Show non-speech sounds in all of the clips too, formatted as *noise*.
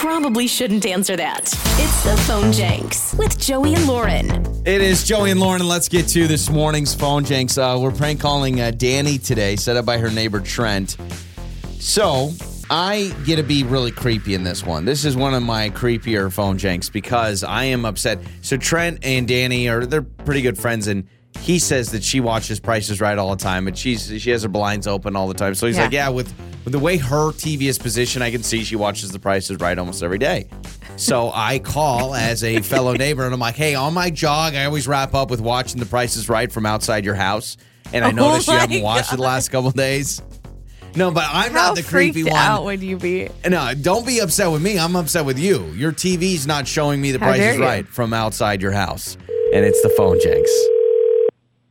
probably shouldn't answer that. It's the phone Jenks with Joey and Lauren. It is Joey and Lauren, and let's get to this morning's phone Jenks. Uh, we're prank calling uh, Danny today, set up by her neighbor Trent. So I get to be really creepy in this one. This is one of my creepier phone Jenks because I am upset. So Trent and Danny are they're pretty good friends, and he says that she watches Price is Right all the time, and she's she has her blinds open all the time. So he's Yeah. like, yeah, with with the way her TV is positioned, I can see she watches the Price is Right almost every day. So I call as a fellow neighbor, and I'm like, hey, on my jog, I always wrap up with watching the Price is Right from outside your house, and I *laughs* Oh noticed you haven't watched it the last couple days. No, but I'm How not the creepy freaked one. out would you be? No, don't be upset with me. I'm upset with you. Your TV's not showing me the How price is you. right from outside your house. And it's the phone Jenks.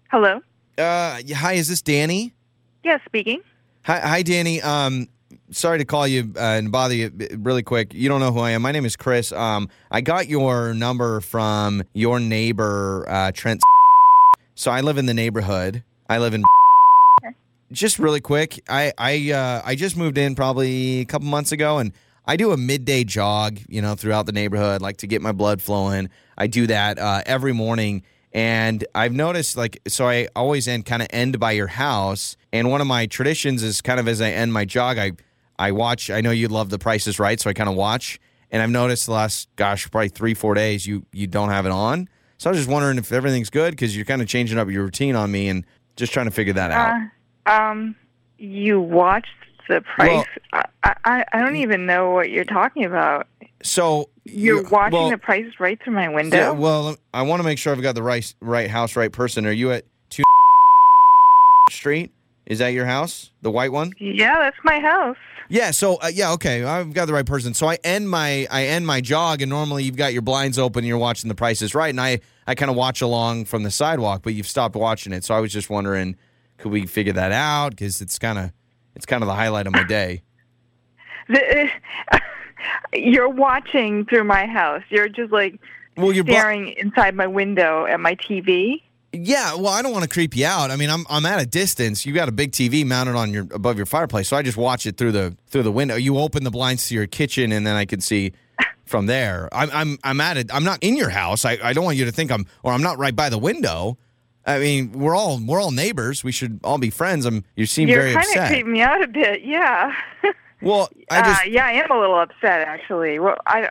Hello. Uh hi, is this Danny? Yes, speaking. Hi hi Danny. Um sorry to call you uh, and bother you really quick. You don't know who I am. My name is Chris. Um I got your number from your neighbor uh Trent. So I live in the neighborhood. I live in just really quick, I I uh, I just moved in probably a couple months ago, and I do a midday jog, you know, throughout the neighborhood, like to get my blood flowing. I do that uh, every morning, and I've noticed like so I always end kind of end by your house, and one of my traditions is kind of as I end my jog, I I watch. I know you love The Price is Right, so I kind of watch, and I've noticed the last gosh probably three four days you you don't have it on. So I was just wondering if everything's good because you're kind of changing up your routine on me, and just trying to figure that out. Uh, um, you watched the price. I, I I don't even know what you're talking about. So You're you- watching well, the price right through my window. Yeah, well, I want to make sure I've got the right right house, right person. Are you at two *laughs* Street? Is that your house, the white one? yeah, that's my house. Yeah. So uh, yeah, okay, I've got the right person. So I end my I end my jog, and normally you've got your blinds open, and you're watching The Price is Right, and I I kind of watch along from the sidewalk, but you've stopped watching it. So I was just wondering, could we figure that out? Because it's kind of it's kind of the highlight of my day. *laughs* The, *laughs* you're watching through my house. You're just like Well, you're staring inside my window at my TV. Yeah, well, I don't want to creep you out. I mean, I'm I'm at a distance. You got a big TV mounted on your above your fireplace, so I just watch it through the through the window. You open the blinds to your kitchen, and then I can see from there. I'm I'm I'm at it. I'm not in your house. I, I don't want you to think I'm or I'm not right by the window. I mean, we're all we're all neighbors. We should all be friends. I'm. You seem You're very kind of upset. creeping me out a bit. Yeah. *laughs* Well, I just uh, yeah, I am a little upset actually. Well, I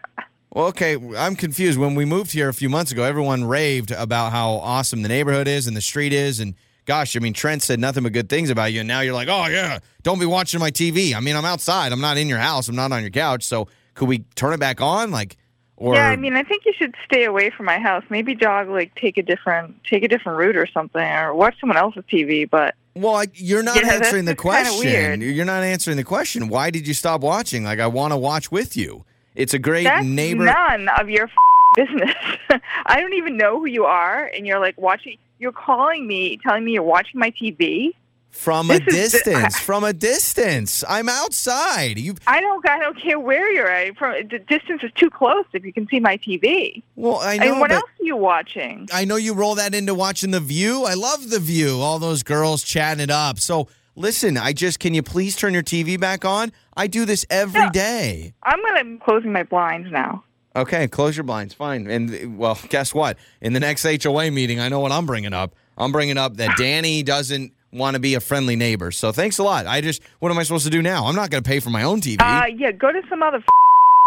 Well, okay, I'm confused. When we moved here a few months ago, everyone raved about how awesome the neighborhood is and the street is. And gosh, I mean, Trent said nothing but good things about you. And now you're like, oh, yeah, don't be watching my TV. I mean, I'm outside. I'm not in your house. I'm not on your couch. So could we turn it back on? Like, or yeah, I mean, I think you should stay away from my house. Maybe jog, like take a different take a different route or something, or watch someone else's TV. But well, I, you're not Yeah, answering the question. You're not answering the question. Why did you stop watching? Like, I want to watch with you. It's a great that's neighbor. none of your business. *laughs* I don't even know who you are, and you're like watching. You're calling me, telling me you're watching my TV. From a This is the- distance. *laughs* from a distance. I'm outside. You I don't. I don't care where you're at. From the distance is too close. If you can see my TV. well, I know, mean, what else are you watching? I know you roll that into watching The View. I love The View. All those girls chatting it up. So listen, I just can you please turn your TV back on? I do this every No. day. I'm gonna be closing my blinds now. Okay, close your blinds. Fine. And well, guess what? In the next HOA meeting, I know what I'm bringing up. I'm bringing up that Danny doesn't want to be a friendly neighbor. So thanks a lot. I just, what am I supposed to do now? I'm not going to pay for my own TV. Uh, yeah, go to some other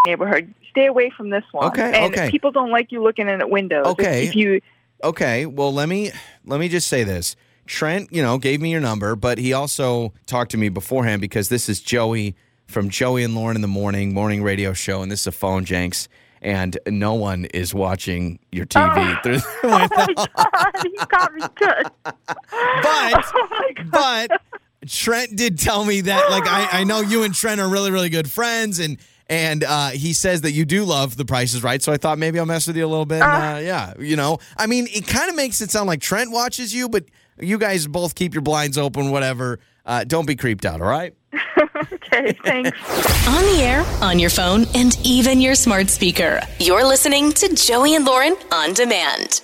neighborhood. Stay away from this one. Okay, And okay. people don't like you looking in at windows. Okay. If you, Okay, well let me let me just say this. Trent, you know, gave me your number, but he also talked to me beforehand because this is Joey from Joey and Lauren in the morning morning radio show, and this is a phone Jenks, and no one is watching your TV *laughs* through the oh my god, you got me *laughs* good. But oh. But Trent did tell me that like I, I know you and Trent are really really good friends and and uh, he says that you do love the price is right so I thought maybe I'll mess with you a little bit and, uh, yeah you know I mean it kind of makes it sound like Trent watches you but you guys both keep your blinds open whatever uh, don't be creeped out all right *laughs* okay, thanks. On the air, on your phone, and even your smart speaker. You're listening to Joey and Lauren on demand.